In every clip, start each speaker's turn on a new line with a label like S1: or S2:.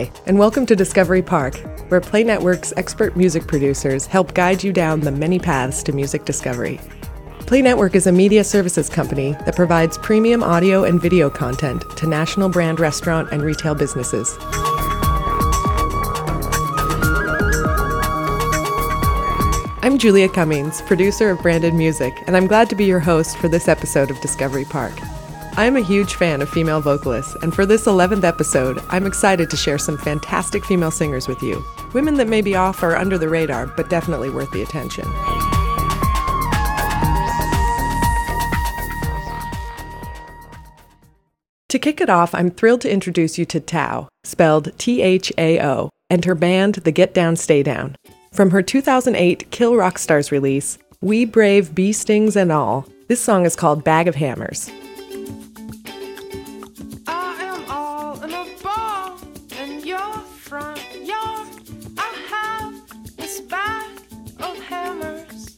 S1: Hi, and welcome to Discovery Park, where Play Network's expert music producers help guide you down the many paths to music discovery. Play Network is a media services company that provides premium audio and video content to national brand restaurant and retail businesses. I'm Julia Cummings, producer of Branded Music, and I'm glad to be your host for this episode of Discovery Park. I'm a huge fan of female vocalists, and for this 11th episode, I'm excited to share some fantastic female singers with you. Women that may be off or under the radar, but definitely worth the attention. To kick it off, I'm thrilled to introduce you to Thao, spelled T H A O, and her band, The Get Down Stay Down. From her 2008 Kill Rock Stars release, We Brave Bee Stings and All, this song is called Bag of Hammers.
S2: Front yard. I have this bag of hammers,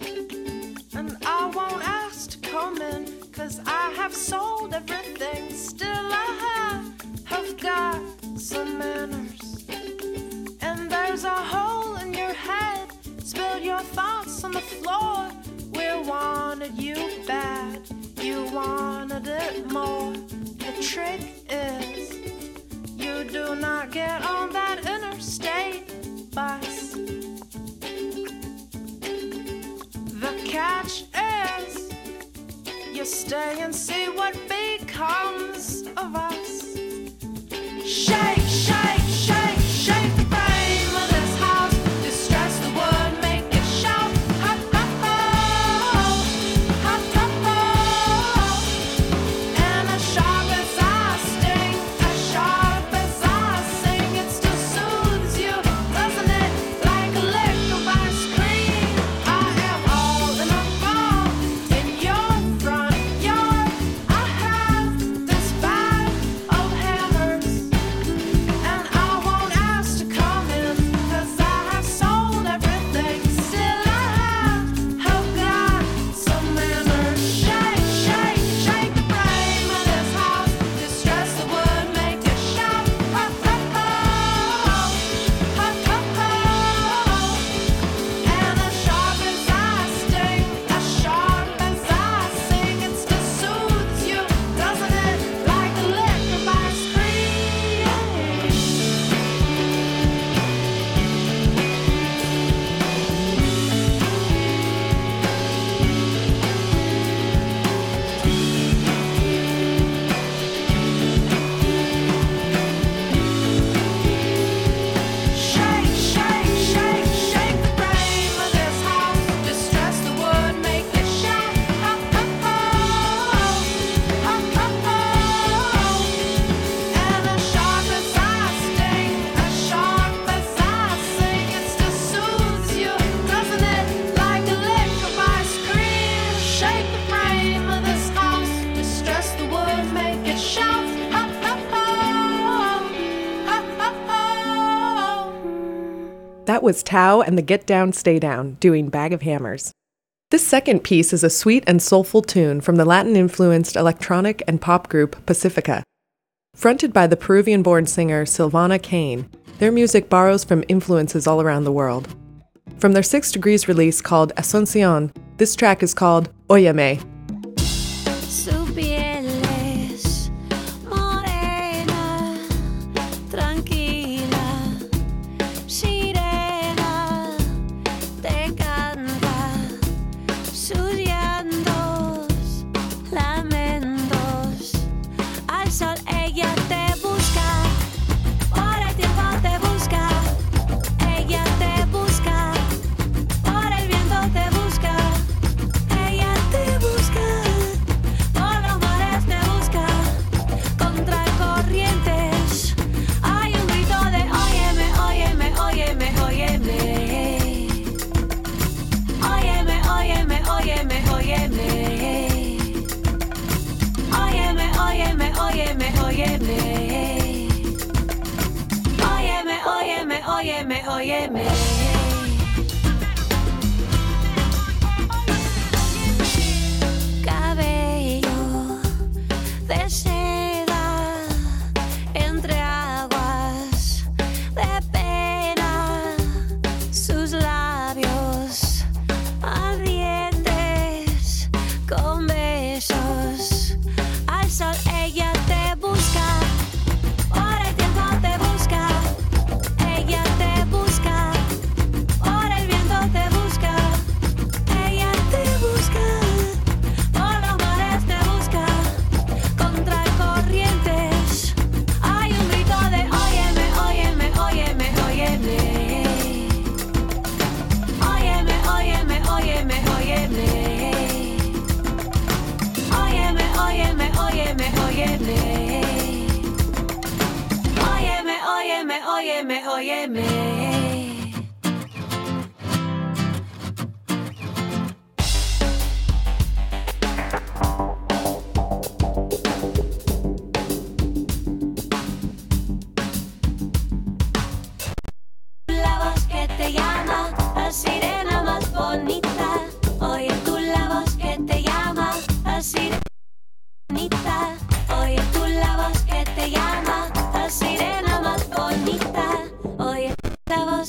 S2: and I won't ask to come in, cause I have sold everything. Still, I have, got some manners, and there's a hole in your head. Spilled your thoughts on the floor. We wanted you bad, you wanted it more. The trick is, you do not get on stay and see what becomes
S1: That was Thao and the Get Down Stay Down doing Bag of Hammers. This second piece is a sweet and soulful tune from the Latin influenced electronic and pop group Pacifika. Fronted by the Peruvian born singer Silvana Kane, their music borrows from influences all around the world. From their Six Degrees release called Asuncion, this track is called
S3: Oyeme.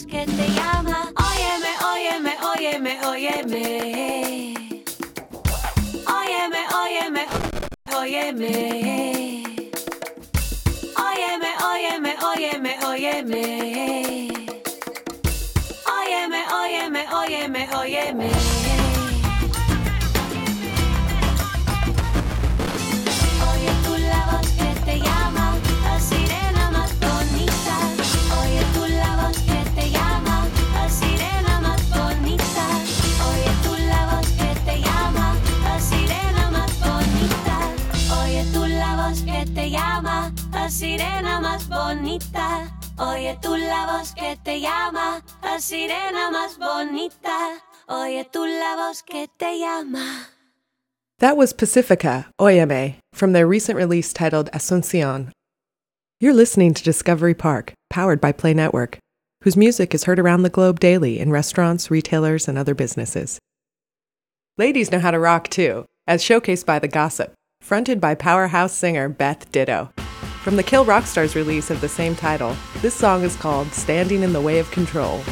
S3: Que te llama, óyeme, óyeme, óyeme, óyeme. Óyeme, óyeme, óyeme. Óyeme, óyeme, óyeme, óyeme. Óyeme, óyeme, óyeme, óyeme. Sirena más bonita. Oye tú la voz que te llama, la sirena más bonita. Oye tú la voz que te llama.
S1: That was Pacifika, Oyeme, from their recent release titled Asuncion. You're listening to Discovery Park, powered by Play Network, whose music is heard around the globe daily in restaurants, retailers, and other businesses. Ladies know how to rock too, as showcased by The Gossip, fronted by powerhouse singer Beth Ditto. From the Kill Rock Stars release of the same title, this song is called Standing in the Way of Control.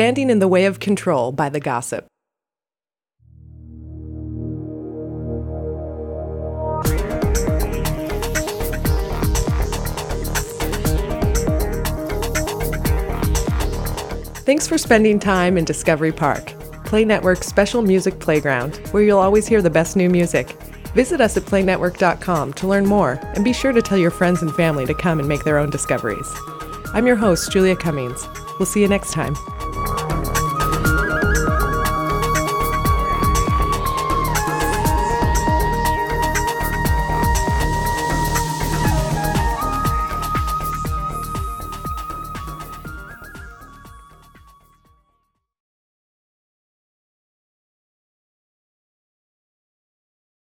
S1: Standing in the Way of Control by The Gossip. Thanks for spending time in Discovery Park, Play Network's special music playground, where you'll always hear the best new music. Visit us at playnetwork.com to learn more, and be sure to tell your friends and family to come and make their own discoveries. I'm your host, Julia Cummings. We'll see you next time.